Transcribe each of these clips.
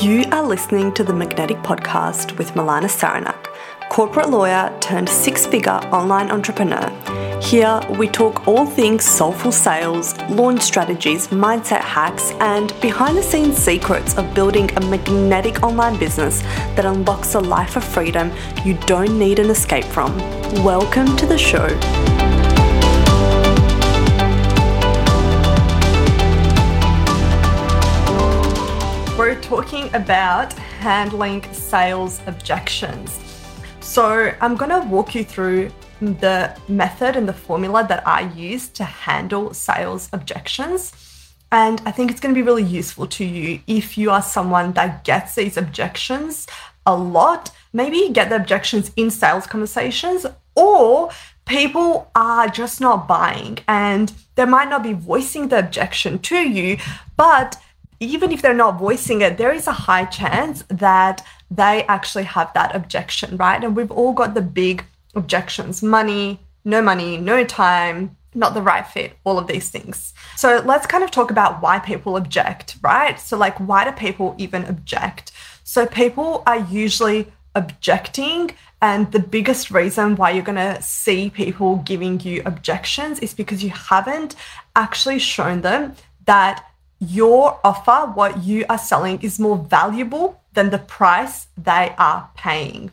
You are listening to the Magnetic Podcast with Milana Saranak, corporate lawyer turned six figure online entrepreneur. Here, we talk all things soulful sales, launch strategies, mindset hacks, and behind the scenes secrets of building a magnetic online business that unlocks a life of freedom you don't need an escape from. Welcome to the show. Talking about handling sales objections. So, I'm going to walk you through the method and the formula that I use to handle sales objections. And I think it's going to be really useful to you if you are someone that gets these objections a lot. Maybe you get the objections in sales conversations, or people are just not buying and they might not be voicing the objection to you, but even if they're not voicing it, there is a high chance that they actually have that objection, right? And we've all got the big objections money, no money, no time, not the right fit, all of these things. So let's kind of talk about why people object, right? So, like, why do people even object? So, people are usually objecting. And the biggest reason why you're going to see people giving you objections is because you haven't actually shown them that your offer, what you are selling, is more valuable than the price they are paying.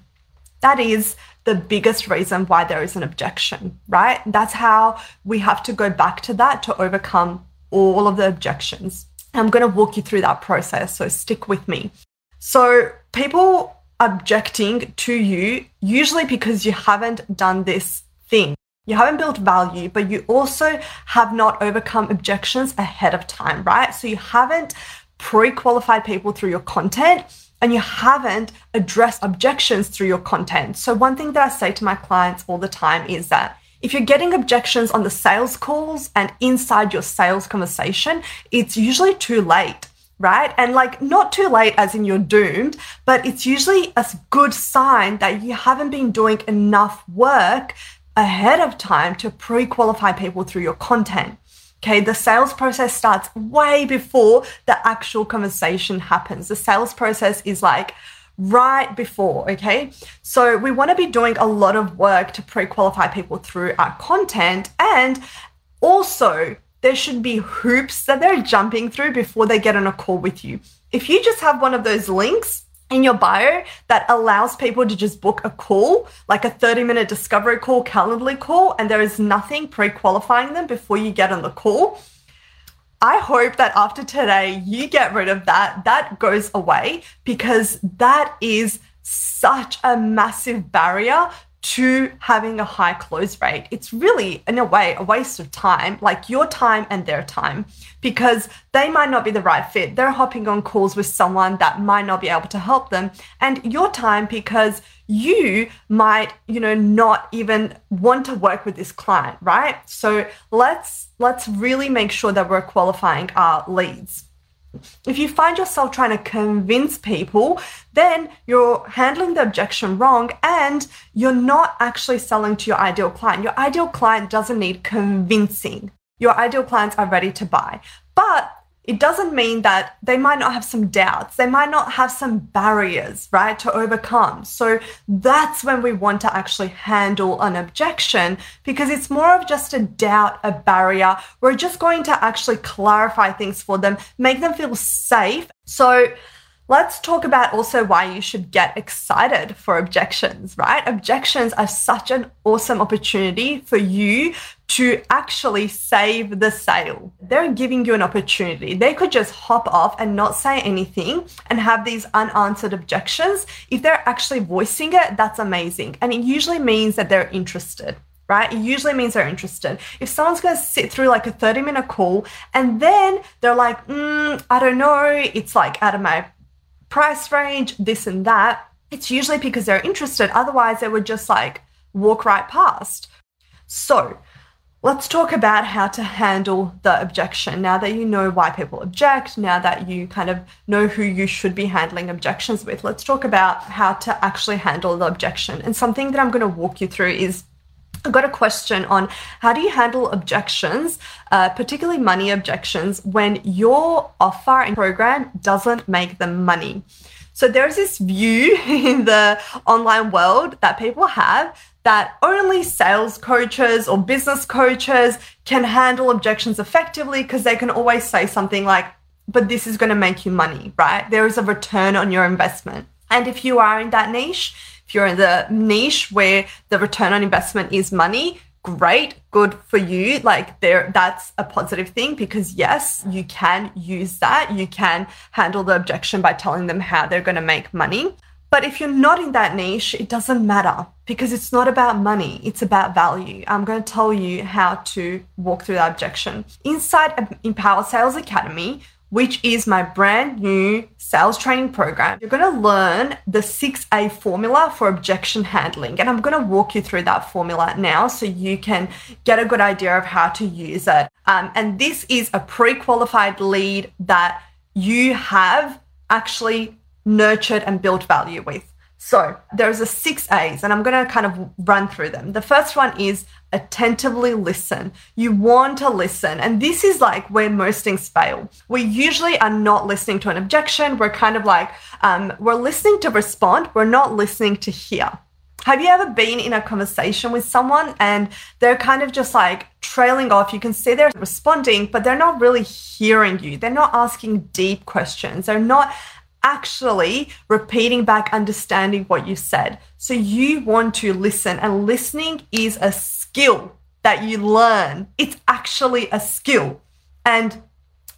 That is the biggest reason why there is an objection, right? That's how we have to go back to that to overcome all of the objections. I'm going to walk you through that process, so stick with me. So, people objecting to you, usually because you haven't done this thing. You haven't built value, but you also have not overcome objections ahead of time, right? So you haven't pre qualified people through your content and you haven't addressed objections through your content. So, one thing that I say to my clients all the time is that if you're getting objections on the sales calls and inside your sales conversation, it's usually too late right? And like not too late as in you're doomed, but it's usually a good sign that you haven't been doing enough work ahead of time to pre qualify people through your content. Okay, the sales process starts way before the actual conversation happens. The sales process is like right before, okay? So we want to be doing a lot of work to pre qualify people through our content. And also, there should be hoops that they're jumping through before they get on a call with you. If you just have one of those links, in your bio that allows people to just book a call, like a 30 minute discovery call, Calendly call, and there is nothing pre qualifying them before you get on the call. I hope that after today, you get rid of that. That goes away because that is such a massive barrier to having a high close rate. It's really, in a way, a waste of time, like your time and their time, because they might not be the right fit. They're hopping on calls with someone that might not be able to help them, and your time because you might, you know, not even want to work with this client, right? So let's let's really make sure that we're qualifying our leads. If you find yourself trying to convince people, then you're handling the objection wrong and you're not actually selling to your ideal client. Your ideal client doesn't need convincing. Your ideal clients are ready to buy. But it doesn't mean that they might not have some doubts. They might not have some barriers, right, to overcome. So that's when we want to actually handle an objection because it's more of just a doubt, a barrier. We're just going to actually clarify things for them, make them feel safe. So Let's talk about also why you should get excited for objections, right? Objections are such an awesome opportunity for you to actually save the sale. They're giving you an opportunity. They could just hop off and not say anything and have these unanswered objections. If they're actually voicing it, that's amazing. And it usually means that they're interested right? It usually means they're interested. If someone's going to sit through like a 30 minute call and then they're like, mm, I don't know, it's like out of my price range, this and that, it's usually because they're interested. Otherwise, they would just like walk right past. So, let's talk about how to handle the objection. Now that you know why people object, now that you kind of know who you should be handling objections with, let's talk about how to actually handle the objection. And something that I'm going to walk you through is I got a question on how do you handle objections, uh, particularly money objections, when your offer and program doesn't make them money. So there's this view in the online world that people have that only sales coaches or business coaches can handle objections effectively because they can always say something like, but this is going to make you money, right? There is a return on your investment. And if you are in that niche, if you're in the niche where the return on investment is money, great, good for you. Like there that's a positive thing because yes, you can use that. You can handle the objection by telling them how they're going to make money. But if you're not in that niche, it doesn't matter because it's not about money, it's about value. I'm going to tell you how to walk through that objection. Inside Empower Sales Academy, which is my brand new sales training program. You're going to learn the 6A formula for objection handling. And I'm going to walk you through that formula now so you can get a good idea of how to use it. Um, and this is a pre qualified lead that you have actually nurtured and built value with. So there's a six A's, and I'm going to kind of run through them. The first one is attentively listen. You want to listen. And this is like where most things fail. We usually are not listening to an objection. We're kind of like, um, we're listening to respond, we're not listening to hear. Have you ever been in a conversation with someone and they're kind of just like trailing off? You can see they're responding, but they're not really hearing you. They're not asking deep questions. They're not actually repeating back, understanding what you said. So you want to listen, and listening is a skill that you learn. It's actually a skill. And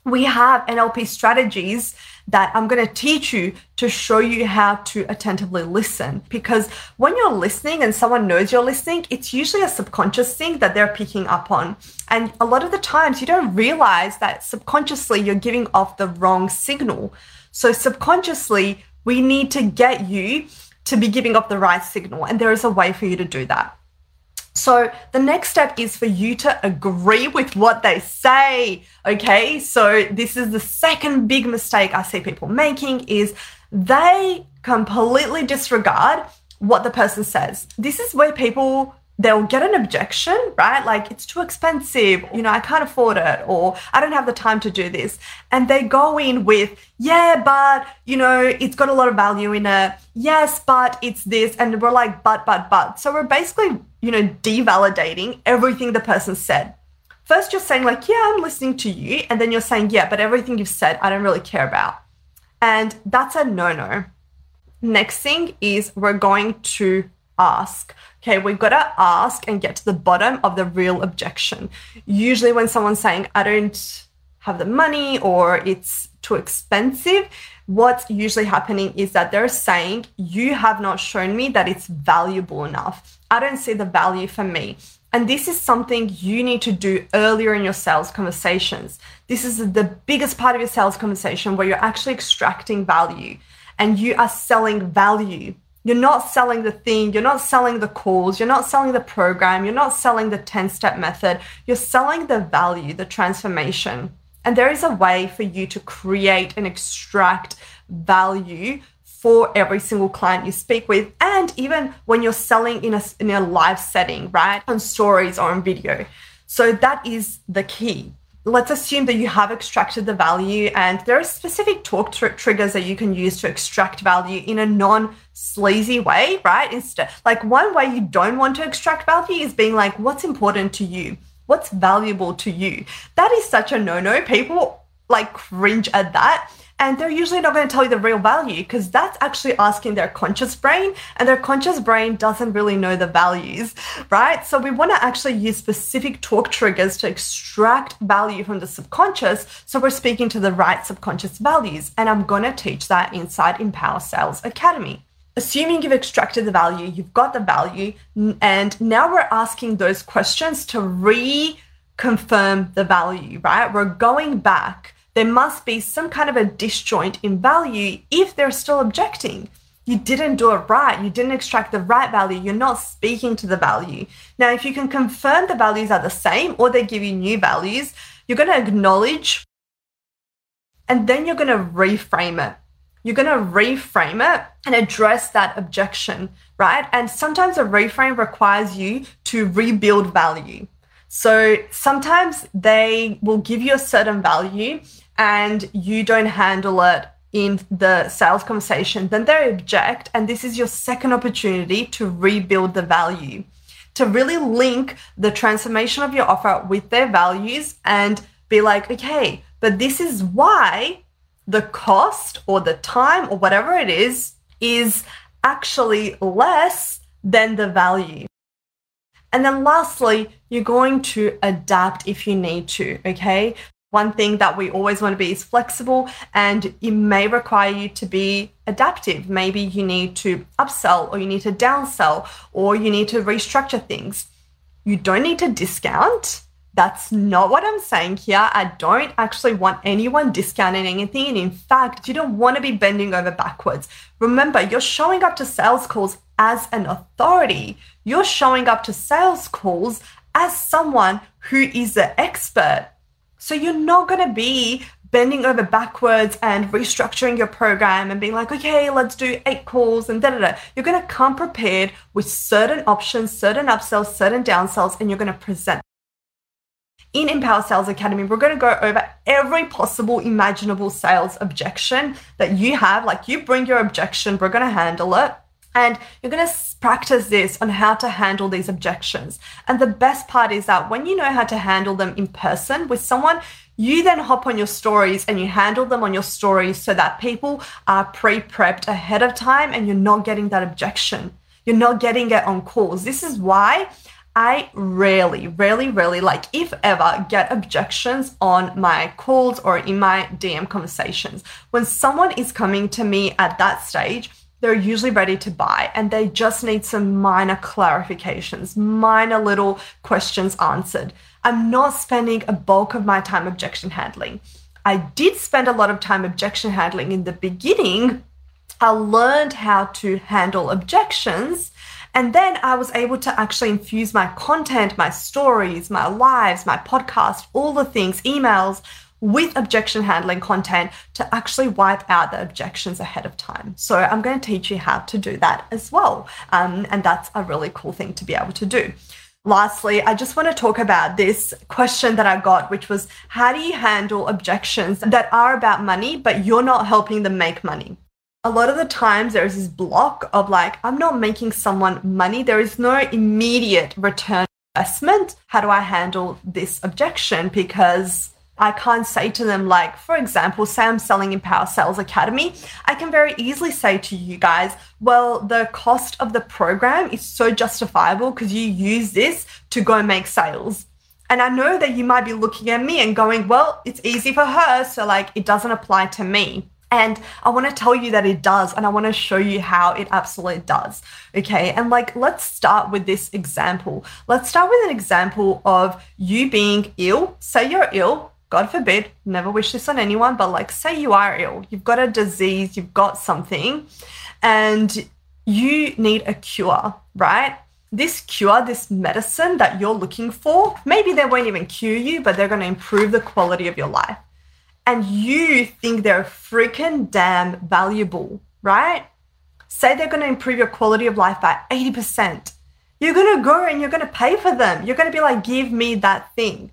we have NLP strategies that I'm going to teach you to show you how to attentively listen. Because when you're listening and someone knows you're listening, it's usually a subconscious thing that they're picking up on. And a lot of the times you don't realize that subconsciously you're giving off the wrong signal. So subconsciously, we need to get you to be giving off the right signal. And there is a way for you to do that. So the next step is for you to agree with what they say. Okay. So this is the second big mistake I see people making is they completely disregard what the person says. This is where people they'll get an objection, right? Like it's too expensive, you know, I can't afford it, or I don't have the time to do this. And they go in with, yeah, but, you know, it's got a lot of value in it. Yes, but it's this. And we're like, but, but, but. So we're basically, you know, devalidating everything the person said. First, you're saying, like, yeah, I'm listening to you. And then you're saying, yeah, but everything you've said, I don't really care about. And that's a no no. Next thing is we're going to ask okay, we've got to ask and get to the bottom of the real objection. Usually, when someone's saying, I don't have the money or it's too expensive, what's usually happening is that they're saying, You have not shown me that it's valuable enough. I don't see the value for me. And this is something you need to do earlier in your sales conversations. This is the biggest part of your sales conversation where you're actually extracting value and you are selling value you're not selling the thing, you're not selling the calls, you're not selling the program, you're not selling the 10 step method, you're selling the value, the transformation. And there is a way for you to create and extract value for every single client you speak with. And even when you're selling in a in a live setting right on stories or on video. So that is the key let's assume that you have extracted the value and there are specific talk tr- triggers that you can use to extract value in a non sleazy way, right? Instead, like one way you don't want to extract value is being like, what's important to you? What's valuable to you? That is such a no no. People like cringe at that. And they're usually not going to tell you the real value because that's actually asking their conscious brain, and their conscious brain doesn't really know the values, right? So we want to actually use specific talk triggers to extract value from the subconscious. So we're speaking to the right subconscious values. And I'm going to teach that inside Empower Sales Academy assuming you've extracted the value, you've got the value, and now we're asking those questions to reconfirm the value, right? We're going back there must be some kind of a disjoint in value if they're still objecting. You didn't do it right. You didn't extract the right value. You're not speaking to the value. Now, if you can confirm the values are the same or they give you new values, you're going to acknowledge and then you're going to reframe it. You're going to reframe it and address that objection, right? And sometimes a reframe requires you to rebuild value. So sometimes they will give you a certain value and you don't handle it in the sales conversation, then they object. And this is your second opportunity to rebuild the value, to really link the transformation of your offer with their values and be like, okay, but this is why the cost or the time or whatever it is is actually less than the value. And then lastly, you're going to adapt if you need to, okay? One thing that we always want to be is flexible and it may require you to be adaptive. Maybe you need to upsell or you need to downsell or you need to restructure things. You don't need to discount. That's not what I'm saying here. I don't actually want anyone discounting anything. And in fact, you don't want to be bending over backwards. Remember, you're showing up to sales calls as an authority. You're showing up to sales calls as someone who is the expert so you're not going to be bending over backwards and restructuring your program and being like, okay, let's do eight calls and da da da. You're going to come prepared with certain options, certain upsells, certain downsells, and you're going to present. In Empower Sales Academy, we're going to go over every possible imaginable sales objection that you have. Like you bring your objection, we're going to handle it. And you're going to practice this on how to handle these objections. And the best part is that when you know how to handle them in person with someone, you then hop on your stories and you handle them on your stories so that people are pre prepped ahead of time and you're not getting that objection. You're not getting it on calls. This is why I rarely, rarely, rarely, like if ever, get objections on my calls or in my DM conversations. When someone is coming to me at that stage, they're usually ready to buy and they just need some minor clarifications, minor little questions answered. I'm not spending a bulk of my time objection handling. I did spend a lot of time objection handling in the beginning. I learned how to handle objections. And then I was able to actually infuse my content, my stories, my lives, my podcast, all the things, emails with objection handling content to actually wipe out the objections ahead of time. So I'm going to teach you how to do that as well. Um, and that's a really cool thing to be able to do. Lastly, I just want to talk about this question that I got, which was how do you handle objections that are about money, but you're not helping them make money? A lot of the times there is this block of like, I'm not making someone money. There is no immediate return investment. How do I handle this objection? Because I can't say to them, like, for example, say I'm selling Empower Sales Academy. I can very easily say to you guys, well, the cost of the program is so justifiable because you use this to go make sales. And I know that you might be looking at me and going, well, it's easy for her. So, like, it doesn't apply to me. And I want to tell you that it does. And I want to show you how it absolutely does. Okay. And like, let's start with this example. Let's start with an example of you being ill. Say you're ill God forbid, never wish this on anyone, but like, say you are ill, you've got a disease, you've got something, and you need a cure, right? This cure, this medicine that you're looking for, maybe they won't even cure you, but they're going to improve the quality of your life. And you think they're freaking damn valuable, right? Say they're going to improve your quality of life by 80%. You're going to go and you're going to pay for them. You're going to be like, give me that thing.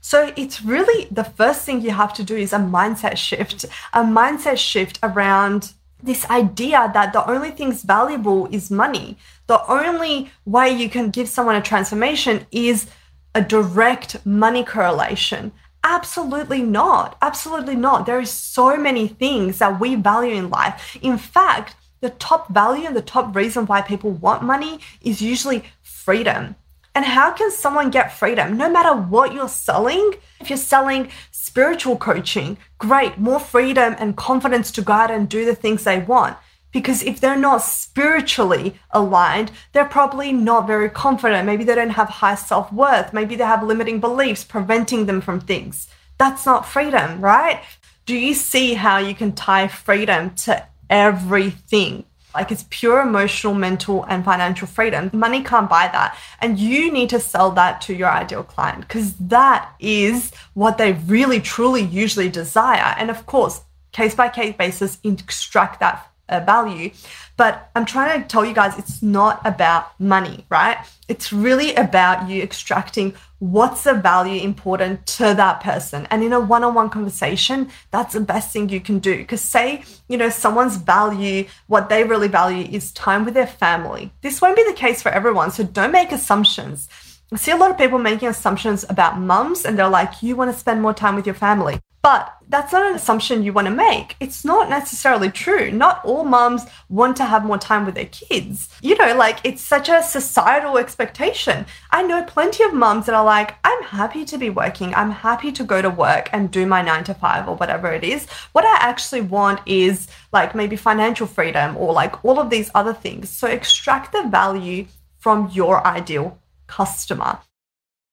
So it's really the first thing you have to do is a mindset shift, a mindset shift around this idea that the only thing's valuable is money. The only way you can give someone a transformation is a direct money correlation. Absolutely not. Absolutely not. There is so many things that we value in life. In fact, the top value and the top reason why people want money is usually freedom. And how can someone get freedom no matter what you're selling? If you're selling spiritual coaching, great, more freedom and confidence to go out and do the things they want. Because if they're not spiritually aligned, they're probably not very confident. Maybe they don't have high self worth. Maybe they have limiting beliefs preventing them from things. That's not freedom, right? Do you see how you can tie freedom to everything? Like it's pure emotional, mental, and financial freedom. Money can't buy that. And you need to sell that to your ideal client because that is what they really, truly, usually desire. And of course, case by case basis, extract that a value. But I'm trying to tell you guys it's not about money, right? It's really about you extracting what's the value important to that person. And in a one on one conversation, that's the best thing you can do. Because, say, you know, someone's value, what they really value is time with their family. This won't be the case for everyone. So don't make assumptions. I see a lot of people making assumptions about mums, and they're like, you want to spend more time with your family. But that's not an assumption you want to make. It's not necessarily true. Not all moms want to have more time with their kids. You know, like it's such a societal expectation. I know plenty of moms that are like, I'm happy to be working. I'm happy to go to work and do my nine to five or whatever it is. What I actually want is like maybe financial freedom or like all of these other things. So extract the value from your ideal customer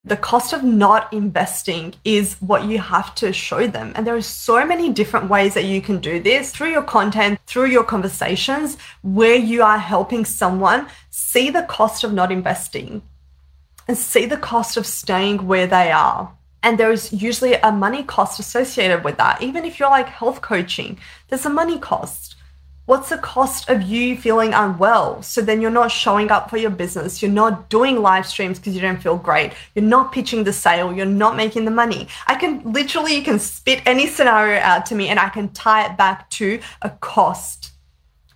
the cost of not investing is what you have to show them. And there are so many different ways that you can do this through your content, through your conversations, where you are helping someone see the cost of not investing and see the cost of staying where they are. And there's usually a money cost associated with that. Even if you're like health coaching, there's a money cost. What's the cost of you feeling unwell? So then you're not showing up for your business. You're not doing live streams because you don't feel great. You're not pitching the sale. You're not making the money. I can literally, you can spit any scenario out to me and I can tie it back to a cost.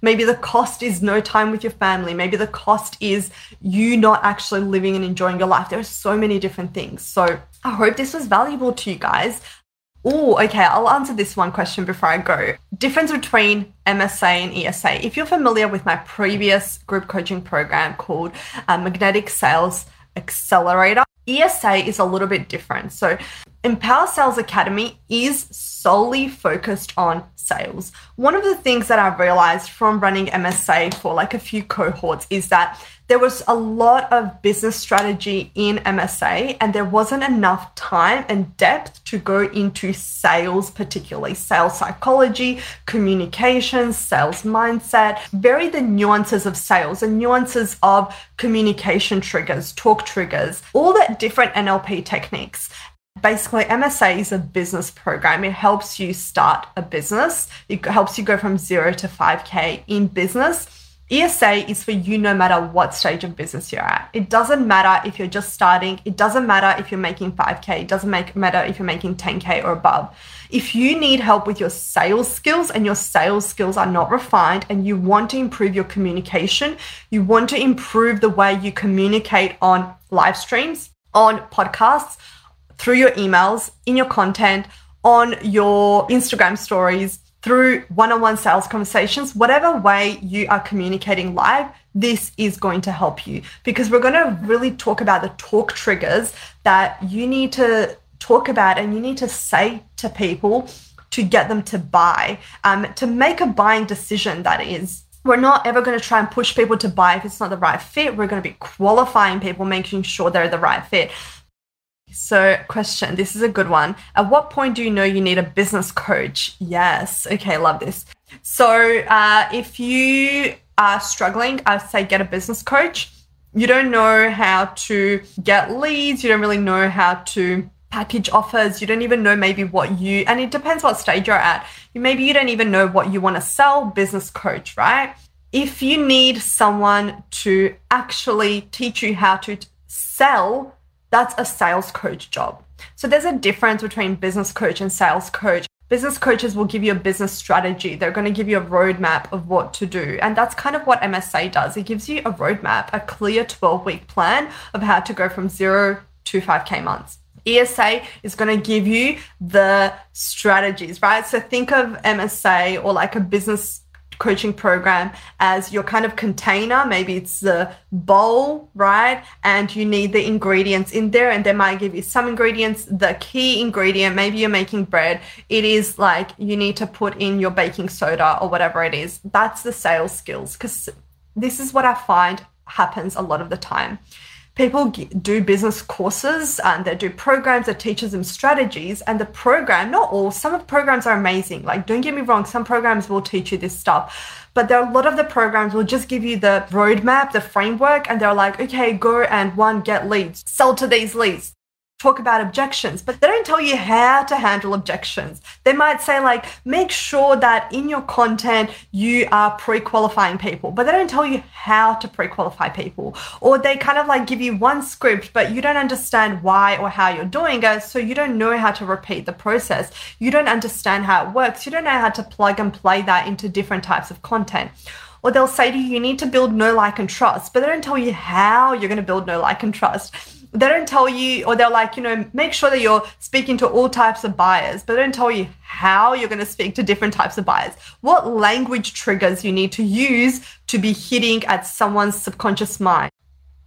Maybe the cost is no time with your family. Maybe the cost is you not actually living and enjoying your life. There are so many different things. So I hope this was valuable to you guys. Oh, okay. I'll answer this one question before I go. Difference between MSA and ESA. If you're familiar with my previous group coaching program called uh, Magnetic Sales Accelerator, ESA is a little bit different. So, Empower Sales Academy is solely focused on sales. One of the things that I've realized from running MSA for like a few cohorts is that there was a lot of business strategy in MSA, and there wasn't enough time and depth to go into sales, particularly sales psychology, communications, sales mindset, very the nuances of sales and nuances of communication triggers, talk triggers, all that different NLP techniques. Basically, MSA is a business program. It helps you start a business. It helps you go from zero to 5K in business ESA is for you no matter what stage of business you're at. It doesn't matter if you're just starting, it doesn't matter if you're making 5K, it doesn't make, matter if you're making 10K or above. If you need help with your sales skills and your sales skills are not refined and you want to improve your communication, you want to improve the way you communicate on live streams, on podcasts, through your emails, in your content, on your Instagram stories, through one on one sales conversations, whatever way you are communicating live, this is going to help you because we're going to really talk about the talk triggers that you need to talk about and you need to say to people to get them to buy, um, to make a buying decision that is we're not ever going to try and push people to buy if it's not the right fit. We're going to be qualifying people, making sure they're the right fit. So, question this is a good one. At what point do you know you need a business coach? Yes. Okay, love this. So, uh, if you are struggling, I'd say get a business coach. You don't know how to get leads, you don't really know how to package offers, you don't even know maybe what you, and it depends what stage you're at. Maybe you don't even know what you want to sell, business coach, right? If you need someone to actually teach you how to sell, that's a sales coach job. So there's a difference between business coach and sales coach. Business coaches will give you a business strategy. They're going to give you a roadmap of what to do. And that's kind of what MSA does. It gives you a roadmap, a clear 12 week plan of how to go from zero to 5K months. ESA is going to give you the strategies, right? So think of MSA or like a business coaching program as your kind of container. Maybe it's the bowl, right? And you need the ingredients in there, and they might give you some ingredients. The key ingredient, maybe you're making bread, it is like you need to put in your baking soda or whatever it is. That's the sales skills because this is what I find happens a lot of the time people do business courses and they do programs that teaches them strategies and the program not all some of the programs are amazing. Like don't get me wrong some programs will teach you this stuff but there are a lot of the programs will just give you the roadmap the framework and they're like okay go and one get leads. Sell to these leads talk about objections, but they don't tell you how to handle objections. They might say, like, make sure that in your content you are pre qualifying people, but they don't tell you how to pre qualify people. Or they kind of like give you one script, but you don't understand why or how you're doing it. So you don't know how to repeat the process. You don't understand how it works. You don't know how to plug and play that into different types of content or they'll say to you, you need to build know like and trust, but they don't tell you how you're going to build know like and trust they don't tell you, or they're like, you know, make sure that you're speaking to all types of buyers, but they don't tell you how you're going to speak to different types of buyers, what language triggers you need to use to be hitting at someone's subconscious mind.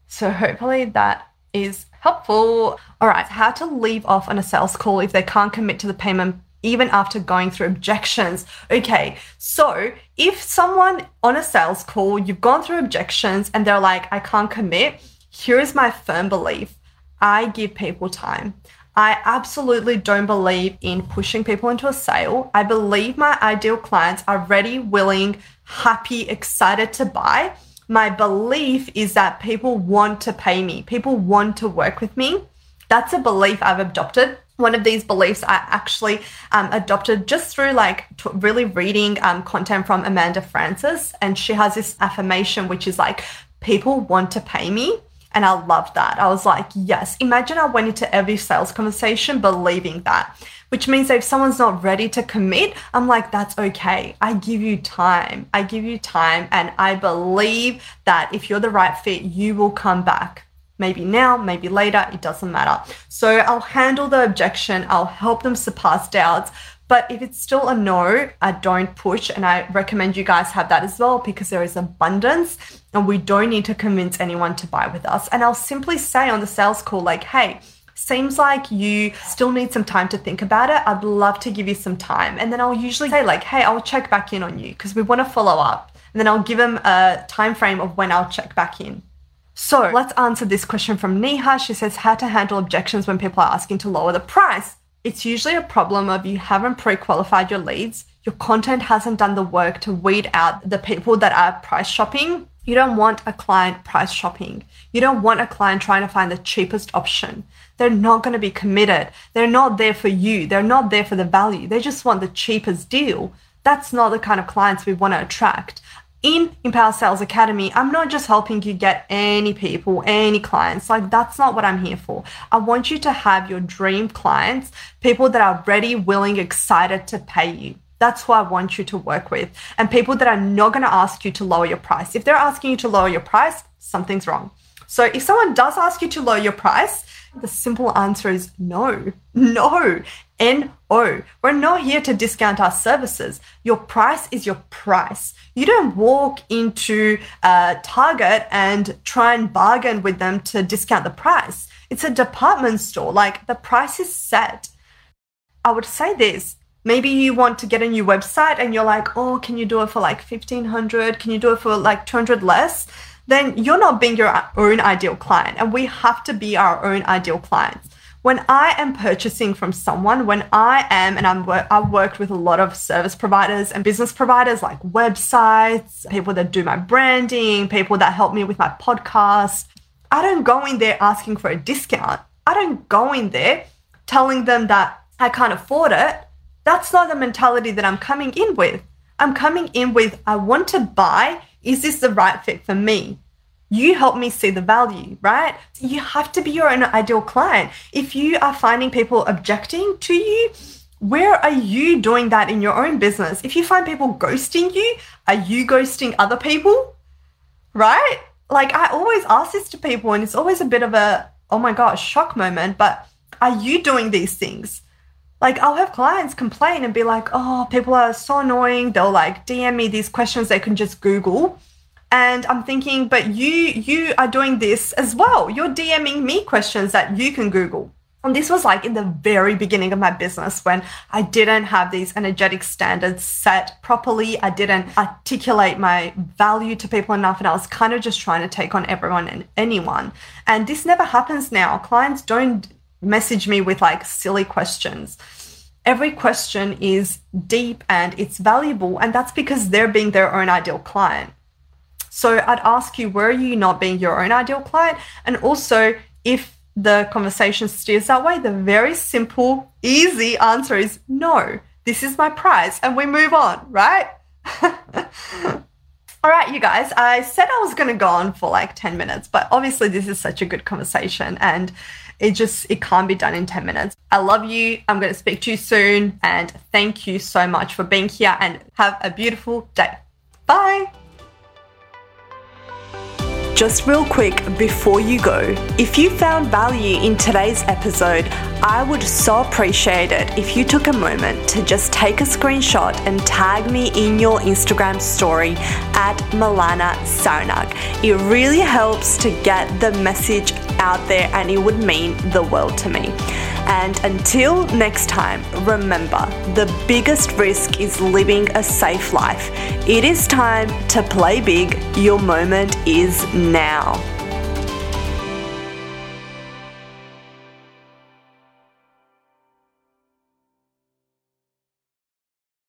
So hopefully that is helpful. All right, how to leave off on a sales call if they can't commit to the payment even after going through objections. Okay, so if someone on a sales call, you've gone through objections and they're like, I can't commit Here's my firm belief I give people time. I absolutely don't believe in pushing people into a sale. I believe my ideal clients are ready, willing, happy, excited to buy. My belief is that people want to pay me, people want to work with me. That's a belief I've adopted. One of these beliefs I actually um, adopted just through like t- really reading um, content from Amanda Frances. And she has this affirmation, which is like, people want to pay me. And I loved that. I was like, yes, imagine I went into every sales conversation believing that, which means that if someone's not ready to commit, I'm like, that's okay. I give you time. I give you time. And I believe that if you're the right fit, you will come back. Maybe now, maybe later, it doesn't matter. So I'll handle the objection, I'll help them surpass doubts. But if it's still a no, I don't push. And I recommend you guys have that as well because there is abundance and we don't need to convince anyone to buy with us. And I'll simply say on the sales call, like, hey, seems like you still need some time to think about it. I'd love to give you some time. And then I'll usually say, like, hey, I'll check back in on you because we want to follow up. And then I'll give them a time frame of when I'll check back in. So let's answer this question from Neha. She says, how to handle objections when people are asking to lower the price. It's usually a problem of you haven't pre qualified your leads, your content hasn't done the work to weed out the people that are price shopping. You don't want a client price shopping. You don't want a client trying to find the cheapest option. They're not going to be committed. They're not there for you. They're not there for the value. They just want the cheapest deal. That's not the kind of clients we want to attract in Empower Sales Academy, I'm not just helping you get any people, any clients. Like, that's not what I'm here for. I want you to have your dream clients, people that are ready, willing, excited to pay you. That's who I want you to work with. And people that are not going to ask you to lower your price. If they're asking you to lower your price, something's wrong. So if someone does ask you to lower your price, the simple answer is no, no, N O. We're not here to discount our services. Your price is your price. You don't walk into Target and try and bargain with them to discount the price. It's a department store. Like the price is set. I would say this maybe you want to get a new website and you're like, oh, can you do it for like 1500? Can you do it for like 200 less? Then you're not being your own ideal client. And we have to be our own ideal clients. When I am purchasing from someone, when I am, and I'm, I've worked with a lot of service providers and business providers like websites, people that do my branding, people that help me with my podcast. I don't go in there asking for a discount. I don't go in there telling them that I can't afford it. That's not the mentality that I'm coming in with. I'm coming in with, I want to buy is this the right fit for me? You help me see the value, right? You have to be your own ideal client. If you are finding people objecting to you, where are you doing that in your own business? If you find people ghosting you, are you ghosting other people? Right? Like I always ask this to people, and it's always a bit of a, oh my gosh, shock moment. But are you doing these things? Like I'll have clients complain and be like, oh, people are so annoying. They'll like DM me these questions they can just Google. And I'm thinking, but you you are doing this as well. You're DMing me questions that you can Google. And this was like in the very beginning of my business when I didn't have these energetic standards set properly. I didn't articulate my value to people enough. And I was kind of just trying to take on everyone and anyone. And this never happens now. Clients don't message me with like silly questions. Every question is deep and it's valuable, and that's because they're being their own ideal client. So I'd ask you, were you not being your own ideal client? And also, if the conversation steers that way, the very simple, easy answer is no, this is my prize. And we move on, right? All right, you guys, I said I was going to go on for like 10 minutes, but obviously this is such a good conversation and it just it can't be done in 10 minutes. I love you. I'm going to speak to you soon and thank you so much for being here and have a beautiful day. Bye. Just real quick before you go, if you found value in today's episode, I would so appreciate it if you took a moment to just take a screenshot and tag me in your Instagram story at Milana Sarnak. It really helps to get the message out there and it would mean the world to me. And until next time, remember the biggest risk is living a safe life. It is time to play big. Your moment is now.